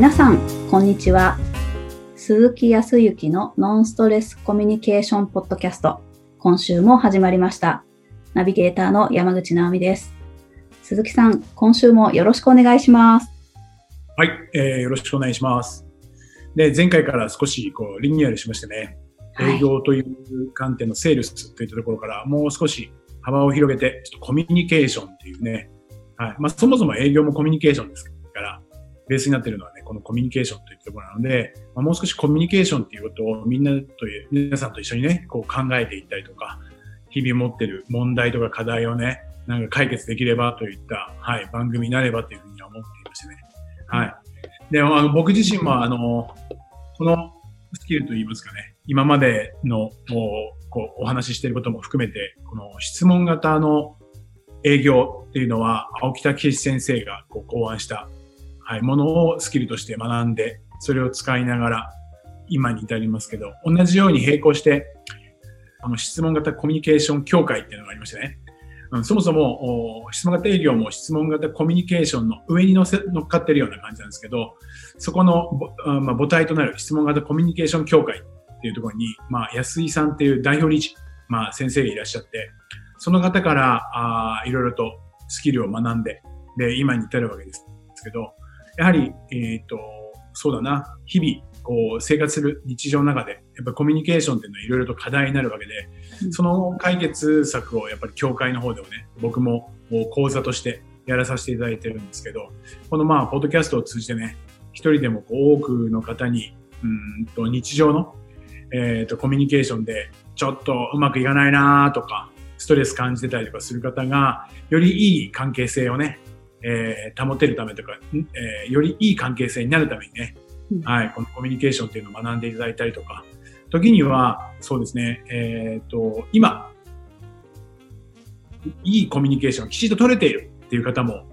皆さん、こんにちは。鈴木康之のノンストレスコミュニケーションポッドキャスト。今週も始まりました。ナビゲーターの山口直美です。鈴木さん、今週もよろしくお願いします。はい、えーよろしくお願いします。で、前回から少しこうリニューアルしましてね、はい営業という観点のセールスといったところからもう少し幅を広げて、ちょっとコミュニケーションっていうね、はい。まあ、そもそも営業もコミュニケーションですから、ベースになっているのはね、このコミュニケーションというところなので、まあ、もう少しコミュニケーションっていうことをみんなという、皆さんと一緒にね、こう考えていったりとか、日々持ってる問題とか課題をね、なんか解決できればといった、はい、番組になればというふうには思っていましてね。はい。で、あ僕自身も、あの、このスキルといいますかね、今までのおこうお話ししていることも含めて、この質問型の営業っていうのは、青木武先生がこう考案した、はい、ものをスキルとして学んで、それを使いながら、今に至りますけど、同じように並行して、あの質問型コミュニケーション協会っていうのがありましてね、うんそもそも質問型営業も質問型コミュニケーションの上に乗せ乗っかってるような感じなんですけど、そこのぼまあ母体となる質問型コミュニケーション協会っていうところに、まあ、安井さんっていう代表理事、まあ、先生がいらっしゃって、その方からあーいろいろとスキルを学んで、で、今に至るわけですけど、やはり、えっ、と、そうだな、日々、こう、生活する日常の中で、やっぱりコミュニケーションっていうのはいろいろと課題になるわけで、うん。その解決策をやっぱり協会の方でもね、僕も講座としてやらさせていただいてるんですけど、このまあ、ポッドキャストを通じてね、一人でも多くの方に、うーんと日常の、えー、とコミュニケーションでちょっとうまくいかないなとか、ストレス感じてたりとかする方が、よりいい関係性をね、えー保てるためとか、んえーよりいい関係性になるためにね、うん。はい、このコミュニケーションっていうのを学んでいただいたりとか、時には、そうですね、えっ、と、今、いいコミュニケーションをきちんと取れているっていう方も、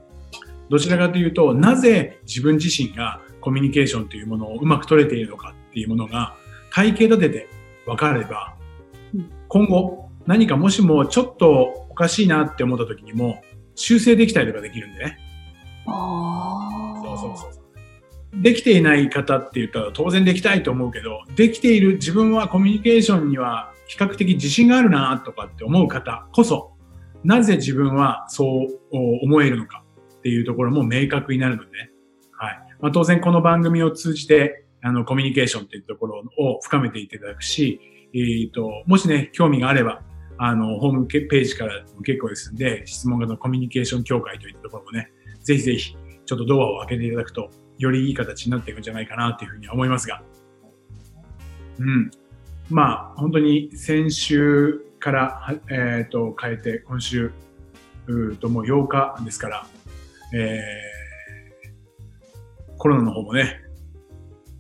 どちらかというと、なぜ自分自身がコミュニケーションというものをうまく取れているのかっていうものが体系立てて分かればうん、今後何かもしもちょっとおかしいなって思った時にも修正できたりとかできるんでね。あそうそうそうそう。できていない方って言ったら当然できたいと思うけど、できている自分はコミュニケーションには比較的自信があるなとかって思う方こそ、なぜ自分はそう思えるのかっていうところも明確になるのでね。はい。まあ、当然この番組を通じて、あの、コミュニケーションっていうところを深めていっていただくし、えっ、と、もしね、興味があれば、あの、ホームページからも結構ですんで、質問型のコミュニケーション協会といったところもね、ぜひぜひ、ちょっとドアを開けていただくと、よりいい形になっていくんじゃないかなというふうに思いますが。うん。まあ、本当に先週から、えっ、と、変えて、今週、うーともう8日ですから、えー、コロナの方もね、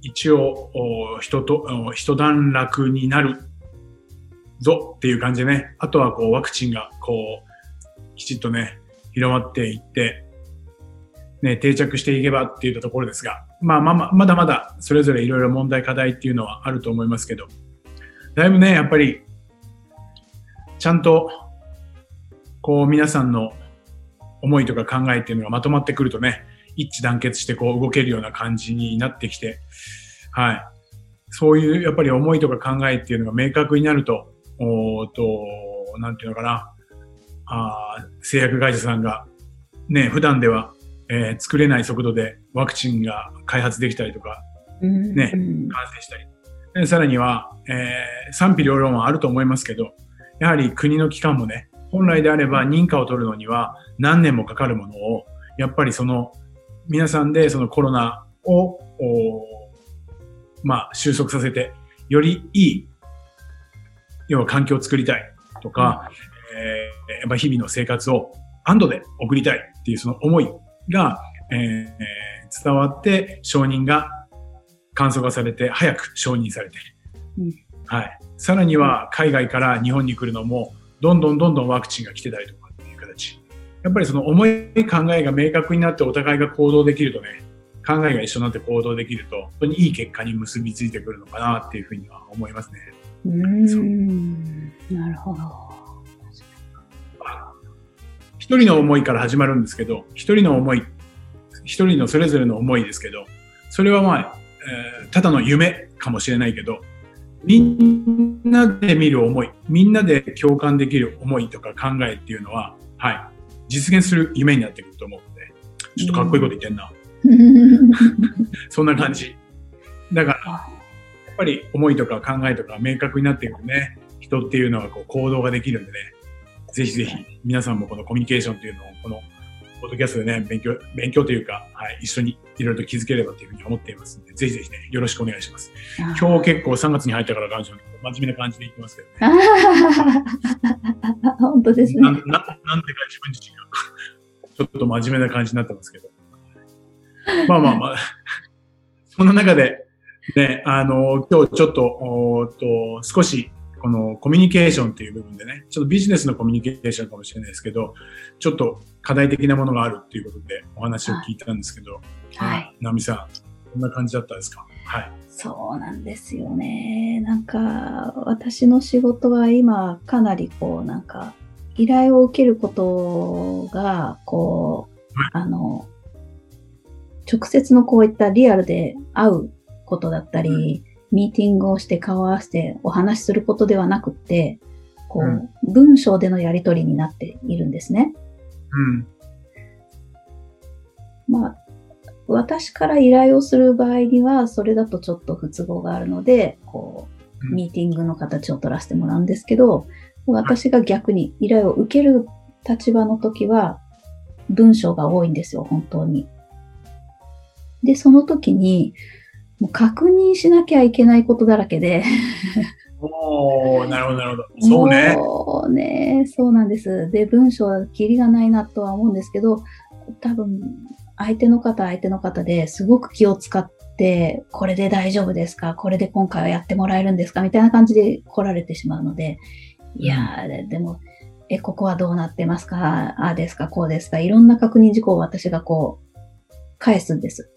一応、人と、お一段落になるぞっていう感じでね、あとはこうワクチンがこう、きちっとね、広まっていって、ね、定着していけばっていうところですが、まあまあまあ、まだまだそれぞれいろいろ問題課題っていうのはあると思いますけど、だいぶね、やっぱり、ちゃんと、こう皆さんの思いとか考えっていうのがまとまってくるとね、一致団結してこう動けるような感じになってきて、はい。そういうやっぱり思いとか考えっていうのが明確になると、おーと、なんていうのかな、あー製薬会社さんが、ね、普段では、えー作れない速度でワクチンが開発できたりとか、うん。ねうん。完成したり。でさらには、えー賛否両論はあると思いますけど、やはり国の機関もね、本来であれば認可を取るのには何年もかかるものを、やっぱりその、皆さんでそのコロナを、おまあ、収束させて、よりいい、要は環境を作りたいとか、えーやっぱ日々の生活を安堵で送りたいっていうその思いが、えー伝わって承認が簡素化されて早く承認されて、うんはい。さらには海外から日本に来るのもどんどんどんどんワクチンが来てたりとかっていう形。やっぱりその思い考えが明確になってお互いが行動できるとね、考えが一緒になって行動できると、本当にいい結果に結びついてくるのかなっていうふうには思いますね。うーんなるほど。一人の思いから始まるんですけど、一人の思い、一人のそれぞれの思いですけど、それはまあ、えーただの夢かもしれないけど、みんなで見る思い、みんなで共感できる思いとか考えっていうのは、はい、実現する夢になってくると思うので、ちょっとかっこいいこと言ってんな。そんな感じ。だから、ぱり思いとか考えとか明確になっていくね、人っていうのはこう行動ができるんでね、ぜひぜひ皆さんもこのコミュニケーションっていうのをこのポッドキャストでね、勉強、勉強というか、はい、一緒にいろいろと気づければというふうに思っていますので、ぜひぜひね、よろしくお願いします。今日結構3月に入ったから感じ真面目な感じでいきますけどね。本当ですね。なんなんなんでか自分自身が ちょっと真面目な感じになってますけど。まあまあまあ、そんな中で、ね、あの、今日ちょっと、おと、少し、このコミュニケーションっていう部分でね、ちょっとビジネスのコミュニケーションかもしれないですけど、ちょっと課題的なものがあるっていうことでお話を聞いたんですけど、はい。ナミさん、こんな感じだったですか？はい。そうなんですよね。なんか、私の仕事は今、かなりこう、なんか、依頼を受けることが、こう、あの、直接のこういったリアルで会うことだったり、ミーティングをして顔を合わせてお話しすることではなくって、こう、文章でのやり取りになっているんですね。うん。まあ、私から依頼をする場合には、それだとちょっと不都合があるので、こう、うんミーティングの形を取らせてもらうんですけど、私が逆に依頼を受ける立場の時は、文章が多いんですよ、本当に。で、その時に、もう確認しなきゃいけないことだらけで、おー、なるほど、なるほど。そうね。もうね、そうなんです。で、文章はキリがないなとは思うんですけど、多分、相手の方、相手の方ですごく気を使って、これで大丈夫ですか？これで今回はやってもらえるんですか？みたいな感じで来られてしまうので、いやー、ででも、え、ここはどうなってますか？ああですか？こうですか？いろんな確認事項を私がこう、返すんです。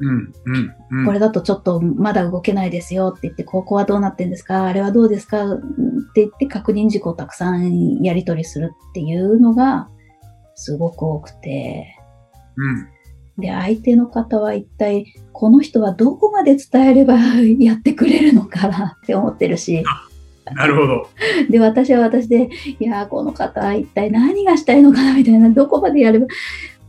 うん、うん、うん。これだとちょっとまだ動けないですよって言って、ここはどうなってんですか？あれはどうですか？って言って確認事項をたくさんやり取りするっていうのがすごく多くて、うん。で、相手の方は一体この人はどこまで伝えれば やってくれるのかなって思ってるし、なるほど。で、私は私で、いやー、この方は一体何がしたいのかなみたいな、どこまでやれば、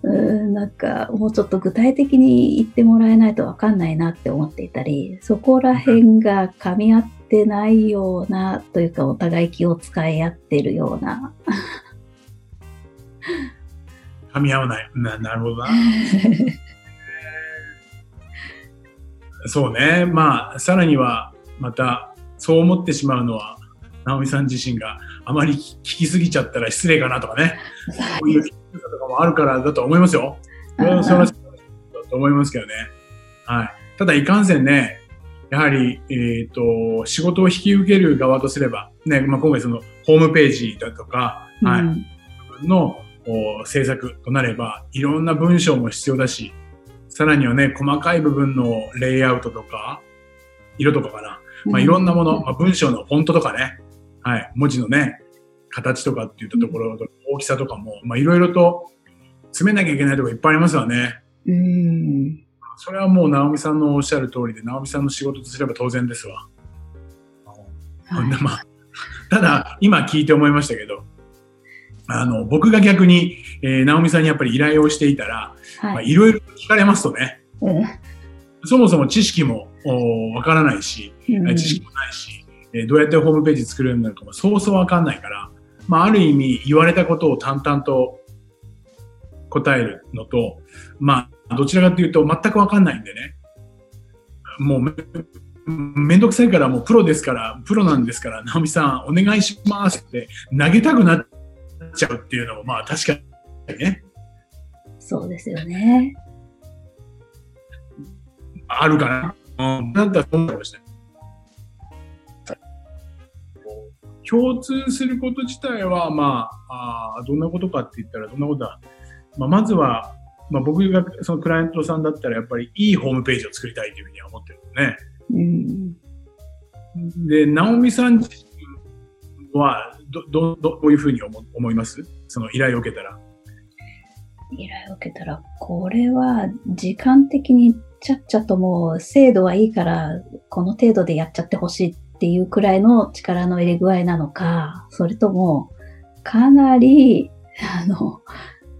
うーん、なんか、もうちょっと具体的に言ってもらえないとわかんないなって思っていたり、そこら辺が噛み合ってないような、というか、お互い気を使い合ってるような。噛み合わない。ななるほどな。そうね。まあ、さらには、また、そう思ってしまうのは、直美さん自身があまり聞きすぎちゃったら失礼かなとかね。こういうとかもあるからだと思いますよ。それはそれはそうだと思いますけどね。はい。ただ、いかんせんね、やはり、えっ、と、仕事を引き受ける側とすれば、ね、まあ、今回その、ホームページだとか、はい。うんのお制作となれば、いろんな文章も必要だし、さらにはね、細かい部分のレイアウトとか、色とかかな。まあ、いろんなもの、まあ、文章のフォントとかね、はい、文字のね、形とかっていったところ、大きさとかも、まあ、いろいろと詰めなきゃいけないところいっぱいありますわね。うん。それはもう、直美さんのおっしゃる通りで、直美さんの仕事とすれば当然ですわ。はい まあ、ただ、今聞いて思いましたけど、あの、僕が逆に、えー、直美さんにやっぱり依頼をしていたら、まあ、はい。いろいろ聞かれますとね、うんそもそも知識もおわからないし、うん知識もないし、えーどうやってホームページ作れるのかもそうそうわかんないから、まあ、ある意味言われたことを淡々と答えるのと、まあ、どちらかというと全くわかんないんでね、もうめ、めんどくさいからもうプロですから、プロなんですから、直美さんお願いしますって投げたくなっちゃうっていうのもまあ確かにね、そうですよね。あるかな。うん、なんだと思いました。共通すること自体は、まあ、あーどんなことかって言ったら、どんなことだ。まあ、まずは、まあ、僕がそのクライアントさんだったら、やっぱりいいホームページを作りたいというふうには思ってるんですね。うん。で、ナオミさん自身は、ど、ど、どういうふうに思思います？その依頼を受けたら。依頼を受けたら、これは時間的にちゃっちゃともう精度はいいから、この程度でやっちゃってほしいっていうくらいの力の入れ具合なのか、それとも、かなり、あの、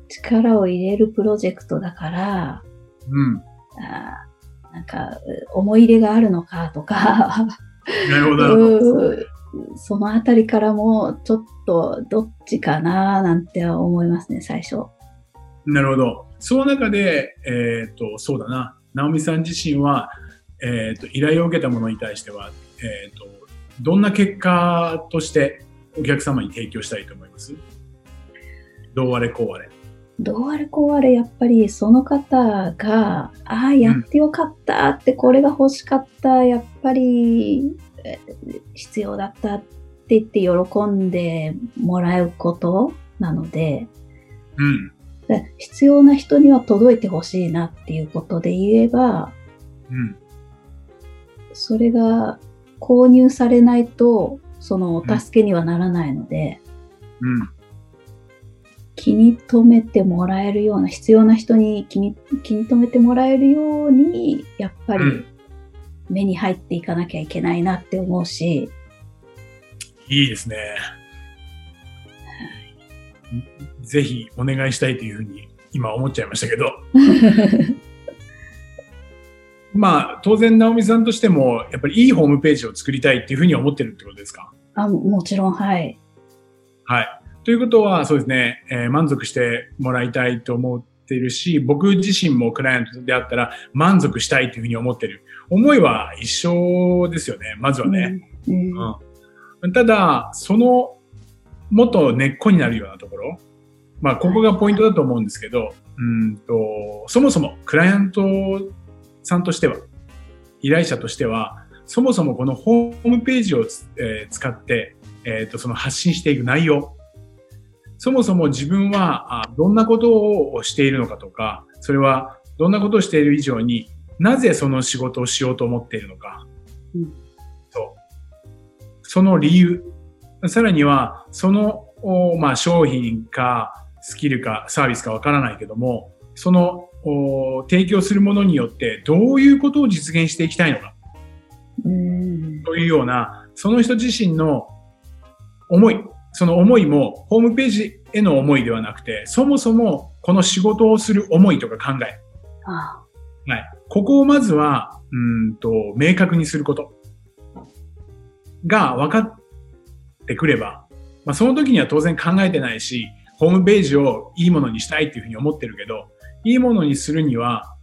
力を入れるプロジェクトだから、うん。あーなんか、思い入れがあるのかとか、なるほど、そのあたりからも、ちょっとどっちかななんて思いますね、最初。なるほど。その中で、えっ、と、そうだな。直美さん自身は、えっ、と、依頼を受けたものに対しては、えっ、と、どんな結果としてお客様に提供したいと思います？どうあれこうあれ。どうあれこうあれ、やっぱりその方が、ああ、やってよかったって、これが欲しかった、やっぱりえ必要だったって言って喜んでもらうことなので、うん。で必要な人には届いてほしいなっていうことで言えば、うん。それが購入されないと、そのお助けにはならないので、うん。気に留めてもらえるような、必要な人に気に気に留めてもらえるように、やっぱりうん目に入っていかなきゃいけないなって思うし、いいですね。ぜひお願いしたいというふうに今思っちゃいましたけど。まあ、当然、直美さんとしても、やっぱりいいホームページを作りたいっていうふうに思ってるってことですか？あもちろん、はい。はい。ということは、そうですね、えー満足してもらいたいと思っているし、僕自身もクライアントであったら満足したいというふうに思ってる。思いは一緒ですよね、まずはね。うん。うん、ただ、その、もっと根っこになるようなところ。まあ、ここがポイントだと思うんですけど、うんと、そもそもクライアントさんとしては、依頼者としては、そもそもこのホームページをつ、えー使って、えっ、と、その発信していく内容。そもそも自分はあどんなことをしているのかとか、それはどんなことをしている以上になぜその仕事をしようと思っているのか。うんそう。その理由。さらには、その、おまあ、商品か、スキルか、サービスかわからないけども、その、お提供するものによって、どういうことを実現していきたいのか、うん。というような、その人自身の思い、その思いも、ホームページへの思いではなくて、そもそも、この仕事をする思いとか考え、あはい。ここをまずは、うーんと、明確にすることが分かってくれば、まあ、その時には当然考えてないし、ホームページをいいものにしたいっていうふうに思ってるけど、いいものにするには、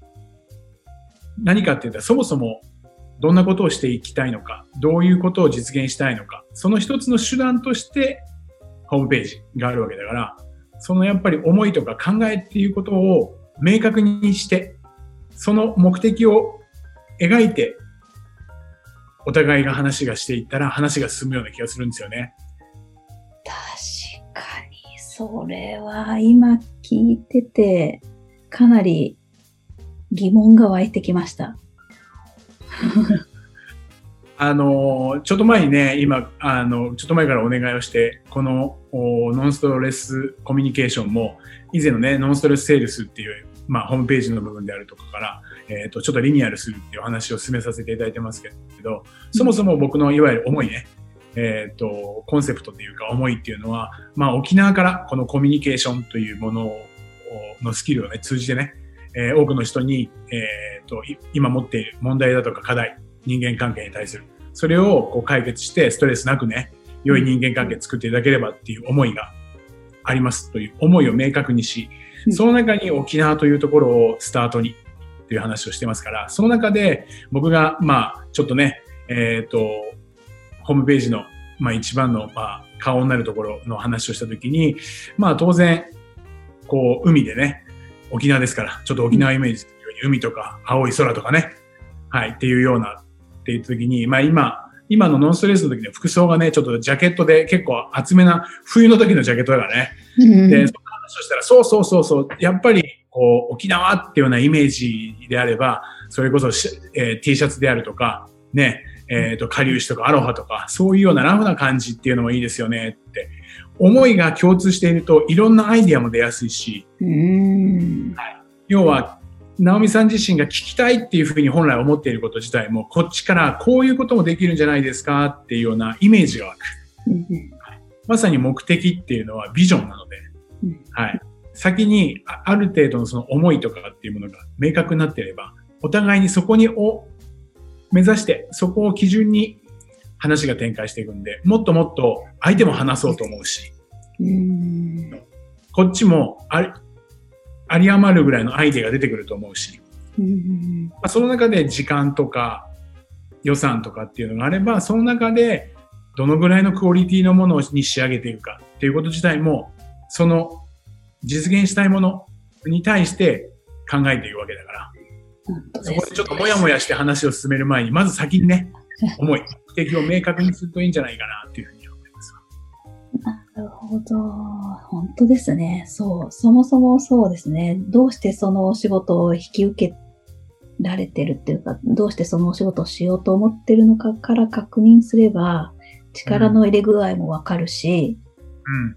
何かって言ったらそもそもどんなことをしていきたいのか、どういうことを実現したいのか、その一つの手段としてホームページがあるわけだから、そのやっぱり思いとか考えっていうことを明確にして、その目的を描いて、お互いが話がしていったら話が進むような気がするんですよね。確かに、それは今聞いてて、かなり疑問が湧いてきました。あの、ちょっと前にね、今、あの、ちょっと前からお願いをして、このノンストレスコミュニケーションも、以前のね、ノンストレスセールスっていう、まあ、ホームページの部分であるとかから、えっ、と、ちょっとリニューアルするっていうお話を進めさせていただいてますけど、そもそも僕のいわゆる思いね、えっ、と、コンセプトっていうか思いっていうのは、まあ、沖縄からこのコミュニケーションというものをのスキルをね、通じてね、えー多くの人に、えっ、と、い今持っている問題だとか課題、人間関係に対する、それをこう解決してストレスなくね、良い人間関係作っていただければっていう思いがありますという思いを明確にしう、ん。その中に沖縄というところをスタートにという話をしてますから、その中で僕がまあちょっとね、えっ、と、ホームページのまあ一番のまあ顔になるところの話をしたときに、まあ当然、こう海でね、沖縄ですから、ちょっと沖縄イメージするように海とか青い空とかね、はい、っていうようなって言った時に、まあ今、今のノンストレスの時の服装がね、ちょっとジャケットで結構厚めな冬の時のジャケットだからね。うんで、その話をしたら、そうそうそうそう、やっぱりこう沖縄っていうようなイメージであれば、それこそし、えー T シャツであるとか、ね、えっ、と、かりゆしとかアロハとか、そういうようなラフな感じっていうのもいいですよねって。思いが共通していると、いろんなアイディアも出やすいし、うん。要は、直美さん自身が聞きたいっていうふうに本来思っていること自体も、こっちからこういうこともできるんじゃないですかっていうようなイメージが湧く。まさに目的っていうのはビジョンなので、はい。先にある程度のその思いとかっていうものが明確になっていれば、お互いにそこにを目指して、そこを基準に話が展開していくんで、もっともっと相手も話そうと思うし、こっちもありあり余るぐらいのアイデアが出てくると思うし、まあ、その中で時間とか予算とかっていうのがあれば、その中でどのぐらいのクオリティのものに仕上げていくかっていうこと自体も、その実現したいものに対して考えていくわけだから、そこでちょっともやもやして話を進める前に、まず先にね、思い、目的を明確にするといいんじゃないかなっていうふうに思います。なるほど。本当ですね。そう。そもそもそうですね。どうしてそのお仕事を引き受けられてるっていうか、どうしてそのお仕事をしようと思ってるのかから確認すれば、力の入れ具合もわかるし、うん。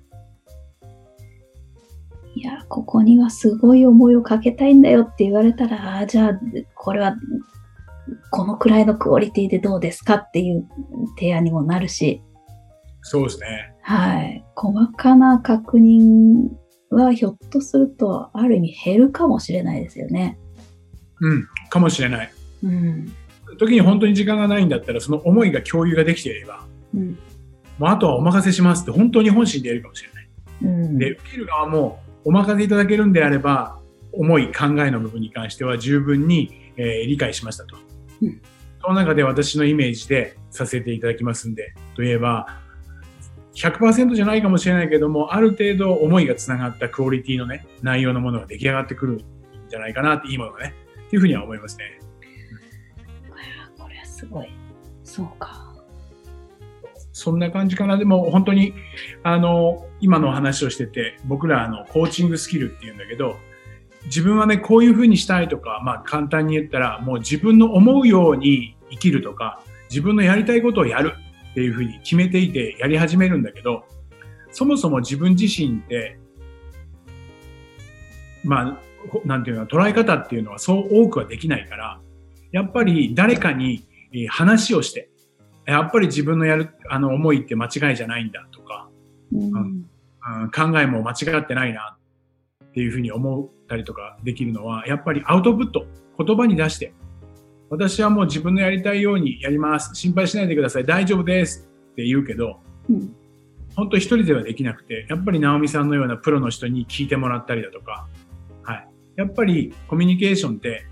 いや、ここにはすごい思いをかけたいんだよって言われたら、ああ、じゃあ、これはこのくらいのクオリティでどうですかっていう提案にもなるし。そうですね。はい。細かな確認はひょっとするとある意味減るかもしれないですよね。うん、かもしれない。うん。時に本当に時間がないんだったらその思いが共有ができていれば、うん、もうあとはお任せしますって本当に本心でやるかもしれない。うん、で、受ける側もお任せいただけるんであれば、思い、考えの部分に関しては十分に、えー、理解しましたと。その中で私のイメージでさせていただきますんで、といえば、100%じゃないかもしれないけども、ある程度思いがつながったクオリティのね、内容のものが出来上がってくるんじゃないかなって、いいものがね、っていうふうには思いますね。これはすごい。そうか。そんな感じかな。でも本当に、あの、今の話をしてて、僕らあの、コーチングスキルっていうんだけど、自分はね、こういうふうにしたいとか、まあ簡単に言ったら、もう自分の思うように生きるとか、自分のやりたいことをやるっていうふうに決めていてやり始めるんだけど、そもそも自分自身って、まあ、なんていうの、捉え方っていうのはそう多くはできないから、やっぱり誰かに話をして、やっぱり自分のやる、あの思いって間違いじゃないんだとか、うん、うん、考えも間違ってないなっていうふうに思ったりとかできるのは、やっぱりアウトプット、言葉に出して、私はもう自分のやりたいようにやります。心配しないでください。大丈夫ですって言うけど、うん、本当一人ではできなくて、やっぱり直美さんのようなプロの人に聞いてもらったりだとか、はい。やっぱりコミュニケーションって、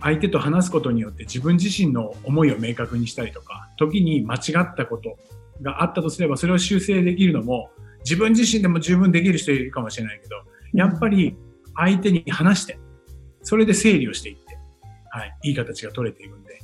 相手と話すことによって自分自身の思いを明確にしたりとか、時に間違ったことがあったとすれば、それを修正できるのも、自分自身でも十分できる人いるかもしれないけど、やっぱり相手に話して、それで整理をしていって、はい、いい形が取れていくんで、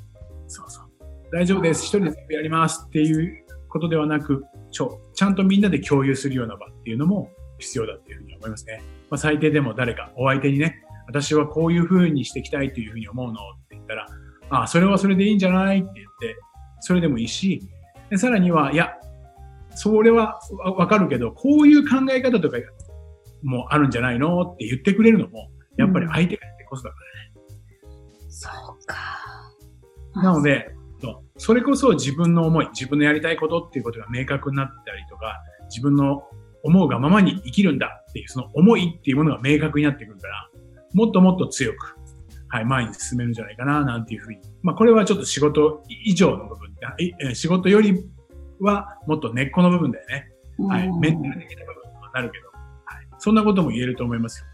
そうそう。大丈夫です。一人で全部やりますっていうことではなく、ちょ、ちゃんとみんなで共有するような場っていうのも必要だっていうふうに思いますね。まあ、最低でも誰かお相手にね、私はこういうふうにしていきたいというふうに思うのって言ったら、ああ、それはそれでいいんじゃないって言って、それでもいいし、でさらには、いや、それはわかるけど、こういう考え方とかもあるんじゃないのって言ってくれるのも、やっぱり相手がやってこそだからね。うん、そうか。なので、それこそ自分の思い、自分のやりたいことっていうことが明確になったりとか、自分の思うがままに生きるんだっていう、その思いっていうものが明確になってくるから、もっともっと強く、はい、前に進めるんじゃないかな、なんていうふうに。まあ、これはちょっと仕事以上の部分、仕事よりはもっと根っこの部分だよね。はい。メンタル的な部分はなるけど、はい。そんなことも言えると思いますよ。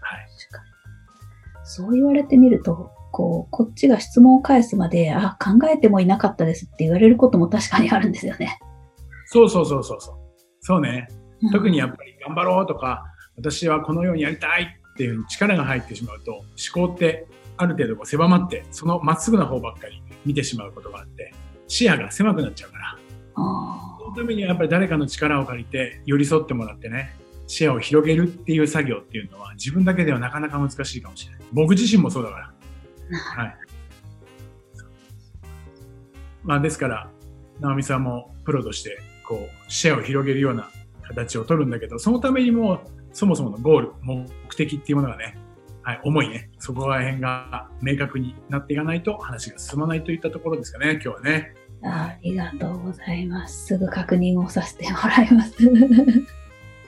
はい。そう言われてみると、こう、こっちが質問を返すまで、あ、考えてもいなかったですって言われることも確かにあるんですよね。そうそうそうそうそう。そうね。特にやっぱり頑張ろうとか、私はこのようにやりたいっていう力が入ってしまうと、思考ってある程度こう狭まって、そのまっすぐな方ばっかり見てしまうことがあって、視野が狭くなっちゃうから。そのためにはやっぱり誰かの力を借りて寄り添ってもらってね、視野を広げるっていう作業っていうのは自分だけではなかなか難しいかもしれない。僕自身もそうだから。はい。まあですから、直美さんもプロとしてこう視野を広げるような形を取るんだけど、そのためにもそもそものゴール、目的っていうものがね、はい、思いね、そこら辺が明確になっていかないと話が進まないといったところですかね、今日はね。ありがとうございます。すぐ確認をさせてもらいます。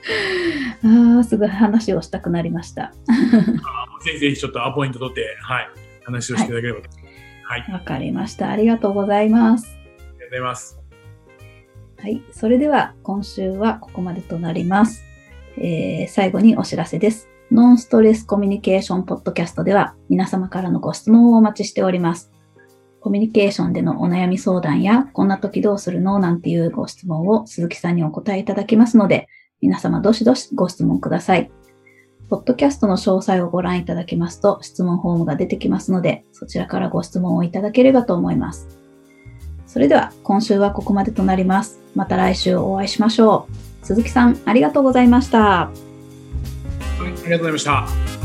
ああ、すぐ話をしたくなりました。ぜひぜひちょっとアポイント取って、はい、話をしていただければと。はい、わかりました。ありがとうございます。ありがとうございます。はい。それでは、今週はここまでとなります。えー最後にお知らせです。ノンストレスコミュニケーションポッドキャストでは、皆様からのご質問をお待ちしております。コミュニケーションでのお悩み相談や、こんな時どうするのなんていうご質問を鈴木さんにお答えいただきますので、皆様どしどしご質問ください。ポッドキャストの詳細をご覧いただけますと、質問フォームが出てきますので、そちらからご質問をいただければと思います。それでは、今週はここまでとなります。また来週お会いしましょう。鈴木さん、ありがとうございました。はい、ありがとうございました。